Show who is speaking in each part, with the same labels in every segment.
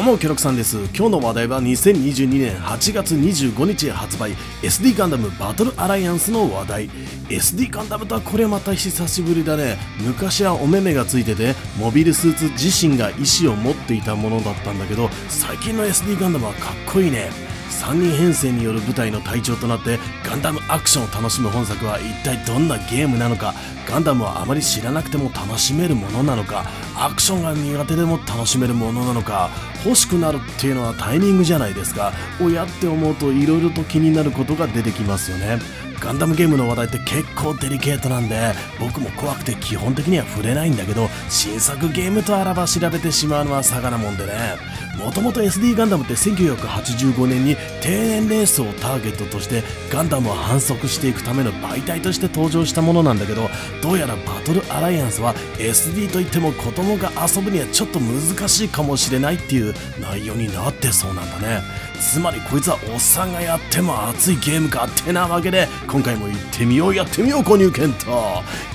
Speaker 1: どうもキャロクさんです。今日の話題は2022年8月25日発売 SD ガンダムバトルアライアンスの話題 SD ガンダムとはこれまた久しぶりだね。昔はお目目がついててモビルスーツ自身が意志を持っていたものだったんだけど最近の SD ガンダムはかっこいいね。3人編成による舞台の隊長となってガンダムアクションを楽しむ本作は一体どんなゲームなのかガンダムはあまり知らなくても楽しめるものなのかアクションが苦手でも楽しめるものなのか欲しくなるっていうのはタイミングじゃないですか。親って思うと色々と気になることが出てきますよね。ガンダムゲームの話題って結構デリケートなんで僕も怖くて基本的には触れないんだけど新作ゲームとあらば調べてしまうのはさがなもんでね。もともと SD ガンダムって1985年に低年レースをターゲットとしてガンダムを反則していくための媒体として登場したものなんだけどどうやらバトルアライアンスは SD といっても子供が遊ぶにはちょっと難しいかもしれないっていう内容になってそうなんだね。つまりこいつはおっさんがやっても熱いゲームかってなわけで今回も行ってみようやってみよう購入検討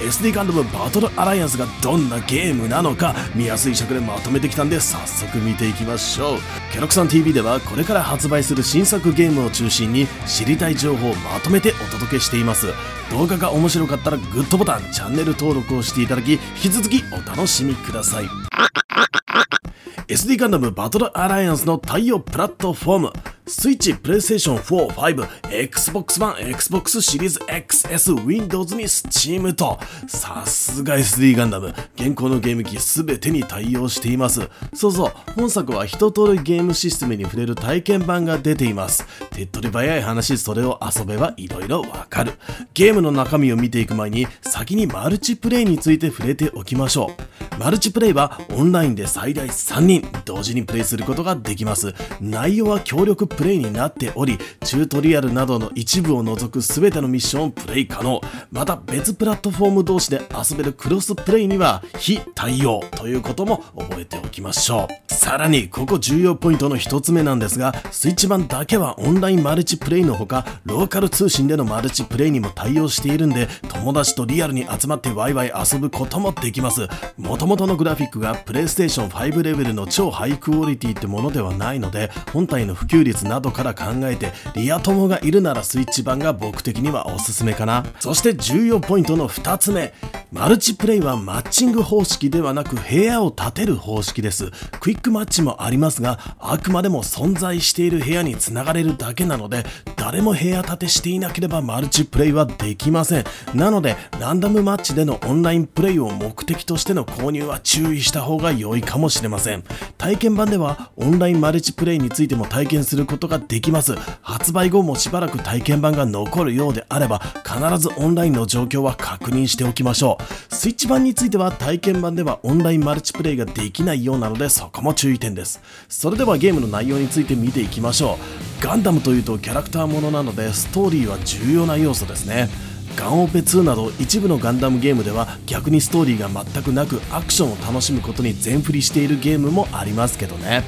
Speaker 1: SD ガンダムバトルアライアンスがどんなゲームなのか見やすい尺でまとめてきたんで早速見ていきましょう。ケロクさん TV ではこれから発売する新作ゲームを中心に知りたい情報をまとめてお届けしています。動画が面白かったらグッドボタンチャンネル登録をしていただき引き続きお楽しみください。SD ガンダムバトルアライアンスの対応プラットフォーム。スイッチ、プレイステーション4、5、Xbox One、Xbox シリーズ XS、Windows に Steam と、さすが SD ガンダム、現行のゲーム機すべてに対応しています。そうそう、本作は一通りゲームシステムに触れる体験版が出ています。手っ取り早い話、それを遊べば色々わかる。ゲームの中身を見ていく前に、先にマルチプレイについて触れておきましょう。マルチプレイはオンラインで最大3人同時にプレイすることができます。内容は協力プレイになっており、チュートリアルなどの一部を除く全てのミッションをプレイ可能。また別プラットフォーム同士で遊べるクロスプレイには非対応ということも覚えておきましょう。さらに、ここ重要ポイントの一つ目なんですが、スイッチ版だけはオンラインマルチプレイのほか、ローカル通信でのマルチプレイにも対応しているんで、友達とリアルに集まってワイワイ遊ぶこともできます。元々のグラフィックがプレイステーション5レベルの超ハイクオリティってものではないので、本体の普及率などから考えてリア友がいるならスイッチ版が僕的にはおすすめかな。そして重要ポイントの2つ目。マルチプレイはマッチング方式ではなく部屋を建てる方式です。クイックマッチもありますがあくまでも存在している部屋につながれるだけなので誰も部屋建てしていなければマルチプレイはできません。なのでランダムマッチでのオンラインプレイを目的としての購入は注意した方が良いかもしれません。体験版ではオンラインマルチプレイについても体験することができます。発売後もしばらく体験版が残るようであれば必ずオンラインの状況は確認しておきましょう。スイッチ版については体験版ではオンラインマルチプレイができないようなのでそこも注意点です。それではゲームの内容について見ていきましょう。ガンダムというとキャラクターもものなのでストーリーは重要な要素ですね。ガンオペ2など一部のガンダムゲームでは逆にストーリーが全くなくアクションを楽しむことに全振りしているゲームもありますけどね。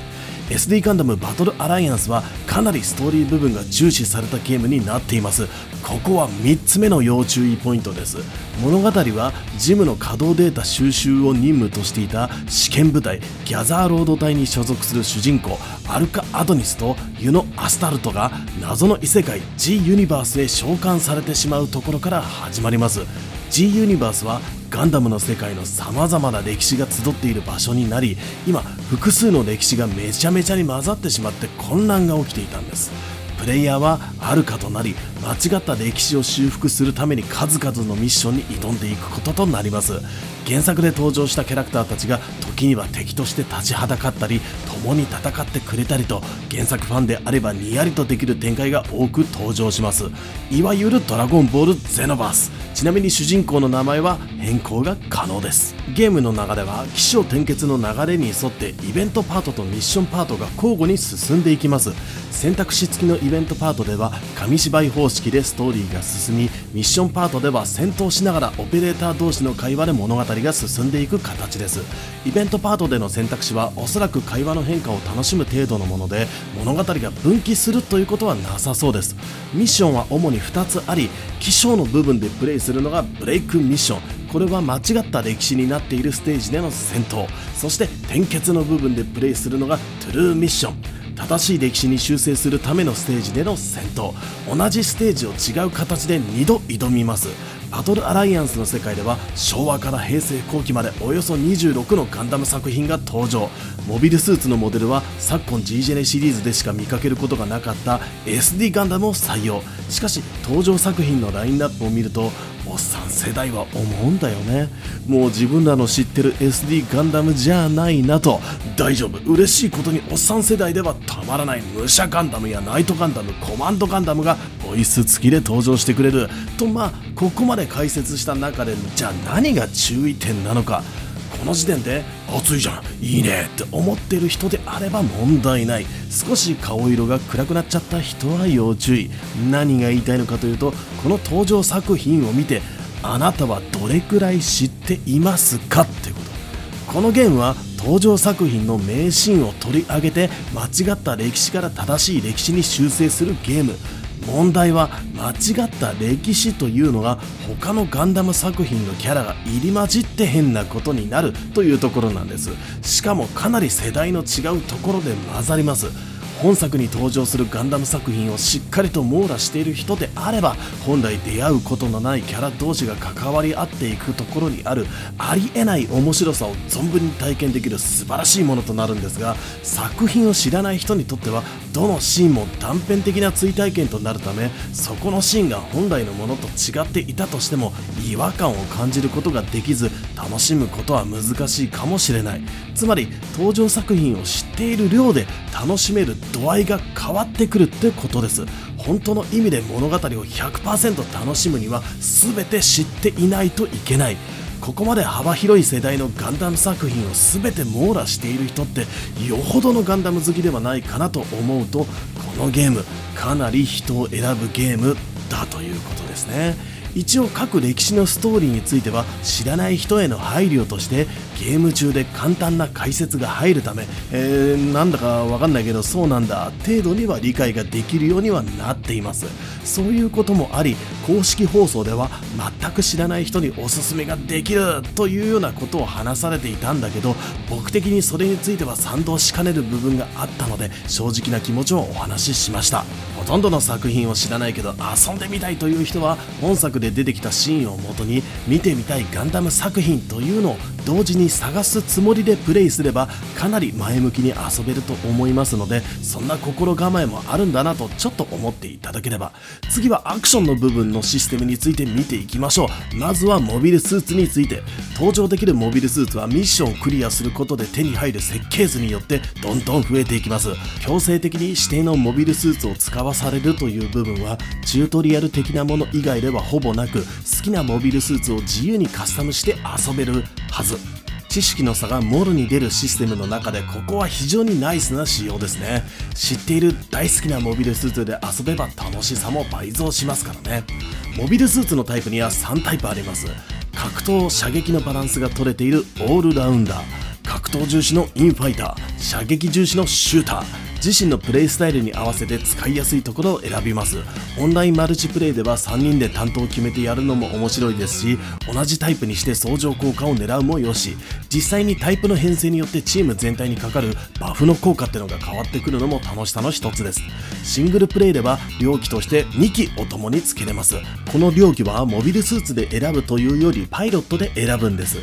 Speaker 1: SD ガンダムバトルアライアンスはかなりストーリー部分が重視されたゲームになっています。ここは3つ目の要注意ポイントです。物語はジムの稼働データ収集を任務としていた試験部隊ギャザーロード隊に所属する主人公アルカ・アドニスとユノ・アスタルトが謎の異世界 G ユニバースへ召喚されてしまうところから始まります。G ユニバースはガンダムの世界の様々な歴史が集っている場所になり今複数の歴史がめちゃめちゃに混ざってしまって混乱が起きていたんです。プレイヤーはあるかとなり間違った歴史を修復するために数々のミッションに挑んでいくこととなります。原作で登場したキャラクターたちが時には敵として立ちはだかったり共に戦ってくれたりと原作ファンであればにやりとできる展開が多く登場します。いわゆるドラゴンボールゼノバース。ちなみに主人公の名前は変更が可能です。ゲームの中では起承転結の流れに沿ってイベントパートとミッションパートが交互に進んでいきます。選択肢付きのイベントパートでは紙芝居方式でストーリーが進みミッションパートでは戦闘しながらオペレーター同士の会話で物語が進んでいく形です。イベントパートでの選択肢はおそらく会話の変化を楽しむ程度のもので物語が分岐するということはなさそうです。ミッションは主に2つあり起承の部分でプレイするのがブレイクミッション。ここれは間違った歴史になっているステージでの戦闘。そして転結の部分でプレイするのがトゥルーミッション。正しい歴史に修正するためのステージでの戦闘。同じステージを違う形で2度挑みます。バトルアライアンスの世界では昭和から平成後期までおよそ26のガンダム作品が登場。モビルスーツのモデルは昨今 G ジェネシリーズでしか見かけることがなかった SD ガンダムを採用。しかし登場作品のラインナップを見るとおっさん世代は思うんだよね。もう自分らの知ってる SD ガンダムじゃないなと。大丈夫。嬉しいことにおっさん世代ではたまらない。武者ガンダムやナイトガンダムコマンドガンダムがボイス付きで登場してくれる。とまあここまで解説した中でじゃあ何が注意点なのか。の時点で暑いじゃん。いいねって思ってる人であれば問題ない。少し顔色が暗くなっちゃった人は要注意。何が言いたいのかというとこの登場作品を見てあなたはどれくらい知っていますか？ってこと。このゲームは登場作品の名シーンを取り上げて間違った歴史から正しい歴史に修正するゲーム。問題は間違った歴史というのが他のガンダム作品のキャラが入り混じって変なことになるというところなんです。しかもかなり世代の違うところで混ざります。本作に登場するガンダム作品をしっかりと網羅している人であれば本来出会うことのないキャラ同士が関わり合っていくところにあるありえない面白さを存分に体験できる素晴らしいものとなるんですが作品を知らない人にとってはどのシーンも断片的な追体験となるためそこのシーンが本来のものと違っていたとしても違和感を感じることができず楽しむことは難しいかもしれない。つまり登場作品を知っている量で楽しめる度合いが変わってくるってことです。本当の意味で物語を100%楽しむには全て知っていないといけない。ここまで幅広い世代のガンダム作品を全て網羅している人ってよほどのガンダム好きではないかなと思うとこのゲームかなり人を選ぶゲームだということですね。一応各歴史のストーリーについては知らない人への配慮としてゲーム中で簡単な解説が入るため、えー、なんだかわかんないけどそうなんだ程度には理解ができるようにはなっています。そういうこともあり公式放送では全く知らない人におすすめができるというようなことを話されていたんだけど僕的にそれについては賛同しかねる部分があったので正直な気持ちをお話ししました。ほとんどの作品を知らないけど遊んでみたいという人は本作で出てきたシーンをもとに見てみたいガンダム作品というのを同時にに探すつもりでプレイすればかなり前向きに遊べると思いますのでそんな心構えもあるんだなとちょっと思っていただければ次はアクションの部分のシステムについて見ていきましょう。まずはモビルスーツについて登場できるモビルスーツはミッションをクリアすることで手に入る設計図によってどんどん増えていきます。強制的に指定のモビルスーツを使わされるという部分はチュートリアル的なもの以外ではほぼなく好きなモビルスーツを自由にカスタムして遊べるはず。知識の差がもろに出るシステムの中でここは非常にナイスな仕様ですね。知っている大好きなモビルスーツで遊べば楽しさも倍増しますからね。モビルスーツのタイプには3タイプあります。格闘射撃のバランスが取れているオールラウンダー。格闘重視のインファイター。射撃重視のシューター。自身のプレイスタイルに合わせて使いやすいところを選びます。オンラインマルチプレイでは3人で担当を決めてやるのも面白いですし同じタイプにして相乗効果を狙うもよし。実際にタイプの編成によってチーム全体にかかるバフの効果ってのが変わってくるのも楽しさの一つです。シングルプレイでは両機として2機お供につけれます。この両機はモビルスーツで選ぶというよりパイロットで選ぶんです。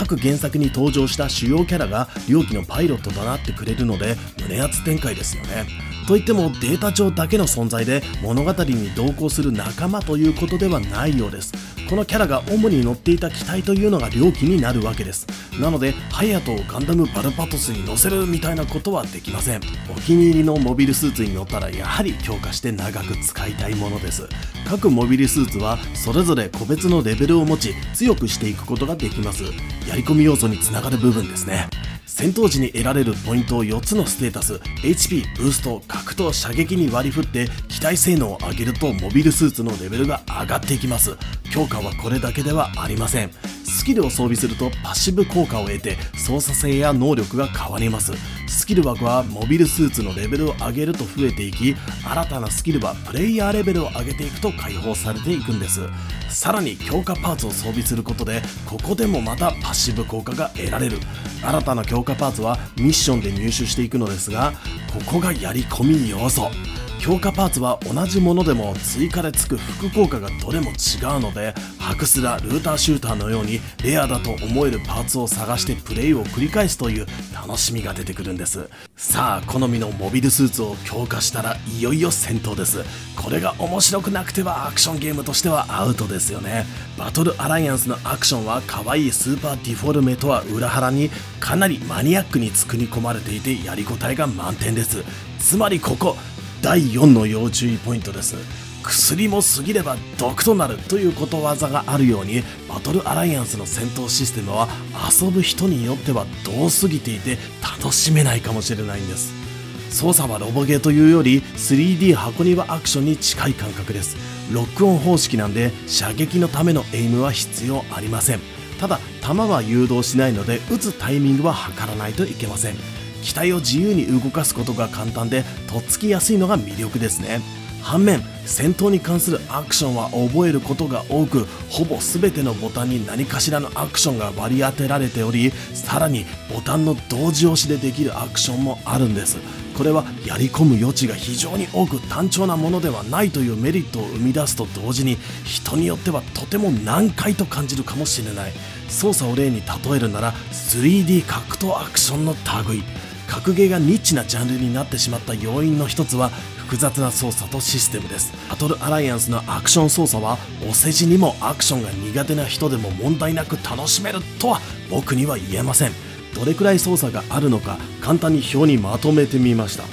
Speaker 1: 各原作に登場した主要キャラが両機のパイロットとなってくれるので胸熱展開ですよね。といってもデータ上だけの存在で物語に同行する仲間ということではないようです。このキャラが主に乗っていた機体というのが両機になるわけです。なのでハヤトをガンダムバルパトスに乗せるみたいなことはできません。お気に入りのモビルスーツに乗ったらやはり強化して長く使いたいものです。各モビルスーツはそれぞれ個別のレベルを持ち強くしていくことができます。やり込み要素につながる部分ですね。戦闘時に得られるポイントを4つのステータス HP ブースト格闘射撃に割り振って機体性能を上げるとモビルスーツのレベルが上がっていきます。強化はこれだけではありません。スキルを装備するとパッシブ効果を得て操作性や能力が変わります。スキル枠はモビルスーツのレベルを上げると増えていき新たなスキルはプレイヤーレベルを上げていくと解放されていくんです。さらに強化パーツを装備することでここでもまたパッシブ効果が得られる。新たな強化パーツはミッションで入手していくのですがここがやり込み要素。強化パーツは同じものでも追加でつく副効果がどれも違うのでハクスラルーターシューターのようにレアだと思えるパーツを探してプレイを繰り返すという楽しみが出てくるんです。さあ好みのモビルスーツを強化したらいよいよ戦闘です。これが面白くなくてはアクションゲームとしてはアウトですよね。バトルアライアンスのアクションは可愛いスーパーディフォルメとは裏腹にかなりマニアックに作り込まれていてやりごたえが満点です。つまりここ第4の要注意ポイントです。薬も過ぎれば毒となるということわざがあるようにバトルアライアンスの戦闘システムは遊ぶ人によってはどう過ぎていて楽しめないかもしれないんです。操作はロボゲーというより 3D 箱庭アクションに近い感覚です。ロックオン方式なんで射撃のためのエイムは必要ありません。ただ弾は誘導しないので撃つタイミングは測らないといけません。機体を自由に動かすことが簡単でとっつきやすいのが魅力ですね。反面戦闘に関するアクションは覚えることが多くほぼ全てのボタンに何かしらのアクションが割り当てられておりさらにボタンの同時押しでできるアクションもあるんです。これはやり込む余地が非常に多く単調なものではないというメリットを生み出すと同時に人によってはとても難解と感じるかもしれない。操作を例に例えるなら 3D 格闘アクションの類。格ゲーがニッチなジャンルになってしまった要因の一つは複雑な操作とシステムです。バトルアライアンスのアクション操作はお世辞にもアクションが苦手な人でも問題なく楽しめるとは僕には言えません。どれくらい操作があるのか簡単に表にまとめてみました。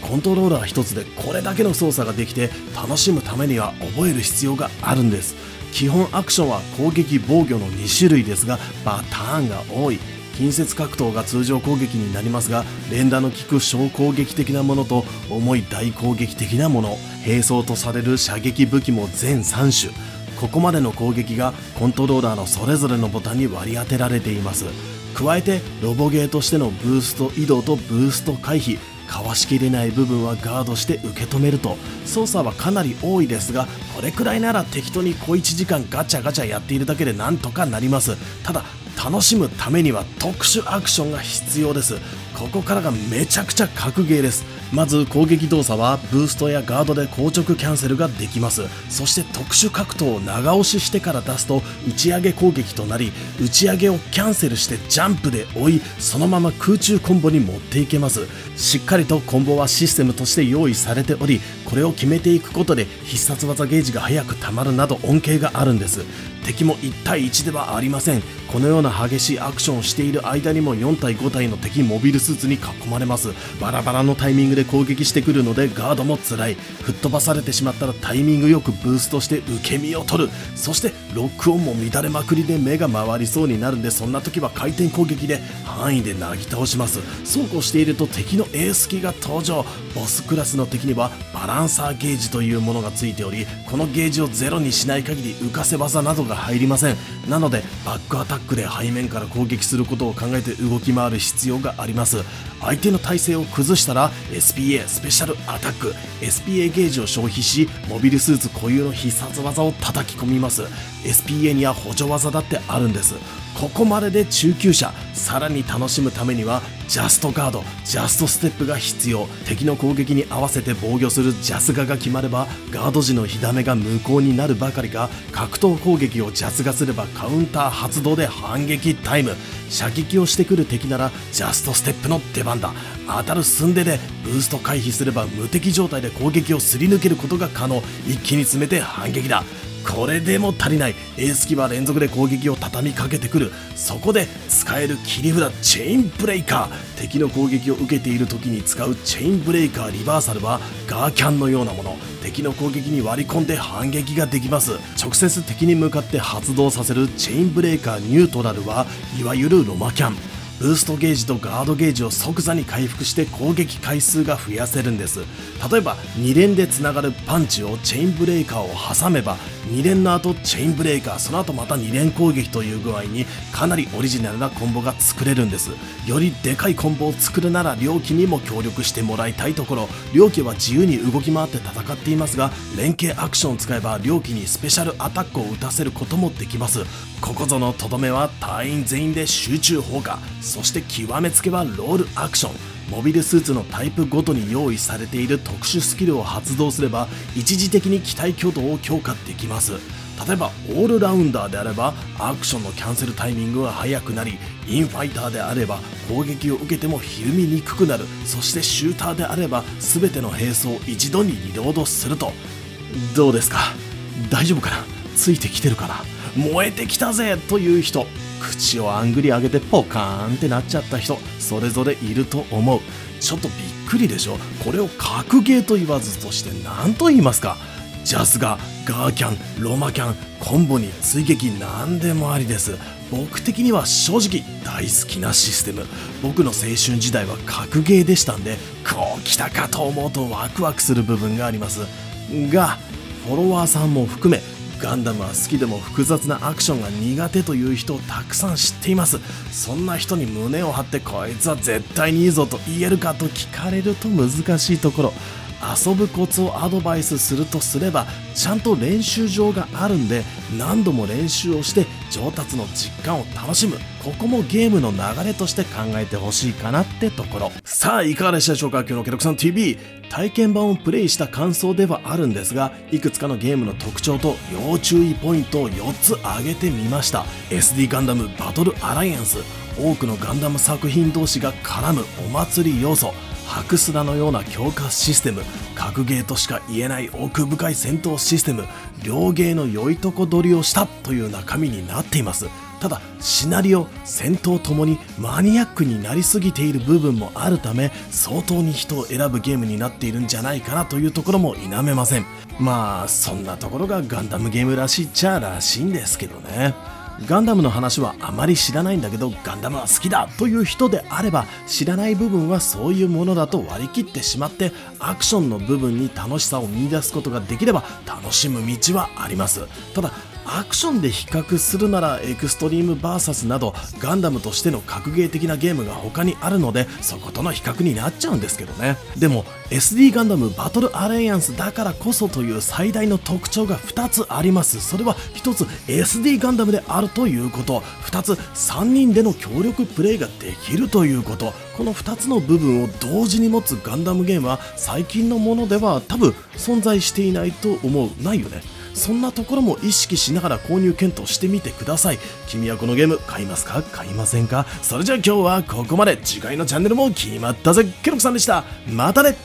Speaker 1: コントローラー一つでこれだけの操作ができて楽しむためには覚える必要があるんです。基本アクションは攻撃防御の2種類ですがパターンが多い。近接格闘が通常攻撃になりますが連打の効く小攻撃的なものと重い大攻撃的なもの並走とされる射撃武器も全3種。ここまでの攻撃がコントローラーのそれぞれのボタンに割り当てられています。加えてロボゲーとしてのブースト移動とブースト回避かわしきれない部分はガードして受け止めると。操作はかなり多いですがこれくらいなら適当に小1時間ガチャガチャやっているだけでなんとかなります。ただ楽しむためには特殊アクションが必要です。ここからがめちゃくちゃ格ゲーです。まず攻撃動作はブーストやガードで硬直キャンセルができます。そして特殊格闘を長押ししてから出すと打ち上げ攻撃となり打ち上げをキャンセルしてジャンプで追いそのまま空中コンボに持っていけます。しっかりとコンボはシステムとして用意されておりこれを決めていくことで必殺技ゲージが早く溜まるなど恩恵があるんです。敵も1対1ではありません。このような激しいアクションをしている間にも4対5体の敵モビルスーツに囲まれます。バラバラのタイミングで攻撃してくるのでガードも辛い。吹っ飛ばされてしまったらタイミングよくブーストして受け身を取る。そしてロックオンも乱れまくりで目が回りそうになるんでそんな時は回転攻撃で範囲でなぎ倒します。そうこうしていると敵のエース機が登場。ボスクラスの敵にはバランサーゲージというものがついておりこのゲージをゼロにしない限り浮かせ技などが入りません。なのでバックアタックで背面から攻撃することを考えて動き回る必要があります。相手の体勢を崩したら SPA スペシャルアタック。SPA ゲージを消費しモビルスーツ固有の必殺技を叩き込みます。SPA には補助技だってあるんです。ここまでで中級者。さらに楽しむためにはジャストガードジャストステップが必要。敵の攻撃に合わせて防御するジャスガが決まればガード時の火ダメが無効になるばかりか格闘攻撃をジャスガすればカウンター発動で反撃タイム。射撃をしてくる敵ならジャストステップの出番だ。当たる寸出でブースト回避すれば無敵状態で攻撃をすり抜けることが可能。一気に詰めて反撃だ。これでも足りない。エース機は連続で攻撃を畳みかけてくる。そこで使える切り札チェインブレイカー。敵の攻撃を受けている時に使うチェインブレイカーリバーサルはガーキャンのようなもの。敵の攻撃に割り込んで反撃ができます。直接敵に向かって発動させるチェインブレイカーニュートラルはいわゆるロマキャン。ブーストゲージとガードゲージを即座に回復して攻撃回数が増やせるんです。例えば2連でつながるパンチをチェインブレーカーを挟めば2連の後チェインブレーカーその後また2連攻撃という具合にかなりオリジナルなコンボが作れるんです。よりでかいコンボを作るなら両機にも協力してもらいたいところ。両機は自由に動き回って戦っていますが連携アクションを使えば両機にスペシャルアタックを打たせることもできます。ここぞのとどめは隊員全員で集中砲火。そして極めつけはロールアクション。モビルスーツのタイプごとに用意されている特殊スキルを発動すれば一時的に機体挙動を強化できます。例えばオールラウンダーであればアクションのキャンセルタイミングが速くなりインファイターであれば攻撃を受けてもひるみにくくなる。そしてシューターであれば全ての兵装を一度にリロードすると。どうですか？大丈夫かな？ついてきてるかな？燃えてきたぜ！という人。口をあんぐり上げてポカーンってなっちゃった人それぞれいると思う。ちょっとびっくりでしょ。これを格ゲーと言わずとして何と言いますか。ジャスガガーキャンロマキャンコンボに追撃何でもありです。僕的には正直大好きなシステム。僕の青春時代は格ゲーでしたんでこう来たかと思うとワクワクする部分があります。がフォロワーさんも含めガンダムは好きでも複雑なアクションが苦手という人をたくさん知っています。そんな人に胸を張ってこいつは絶対にいいぞと言えるかと聞かれると難しいところ。遊ぶコツをアドバイスするとすればちゃんと練習場があるんで何度も練習をして上達の実感を楽しむ。ここもゲームの流れとして考えてほしいかなってところ。さあいかがでしたでしょうか今日のケロクさん TV 体験版をプレイした感想ではあるんですがいくつかのゲームの特徴と要注意ポイントを4つ挙げてみました SD ガンダムバトルアライアンス多くのガンダム作品同士が絡むお祭り要素白砂のような強化システム。格ゲーとしか言えない奥深い戦闘システム。両ゲーの良いとこ取りをしたという中身になっています。ただシナリオ戦闘ともにマニアックになりすぎている部分もあるため相当に人を選ぶゲームになっているんじゃないかなというところも否めません。まあそんなところがガンダムゲームらしいっちゃらしいんですけどね。ガンダムの話はあまり知らないんだけどガンダムは好きだという人であれば知らない部分はそういうものだと割り切ってしまってアクションの部分に楽しさを見出すことができれば楽しむ道はあります。ただアクションで比較するならエクストリーム VS などガンダムとしての格ゲー的なゲームが他にあるのでそことの比較になっちゃうんですけどね。でも SD ガンダムバトルアライアンスだからこそという最大の特徴が2つあります。それは1つ SD ガンダムであるということ。2つ3人での協力プレイができるということ。この2つの部分を同時に持つガンダムゲームは最近のものでは多分存在していないと思う。ないよね。そんなところも意識しながら購入検討してみてください。君はこのゲーム買いますか？買いませんか？それじゃあ今日はここまで。次回のチャンネルも決まったぜ。ケロクさんでした。またね。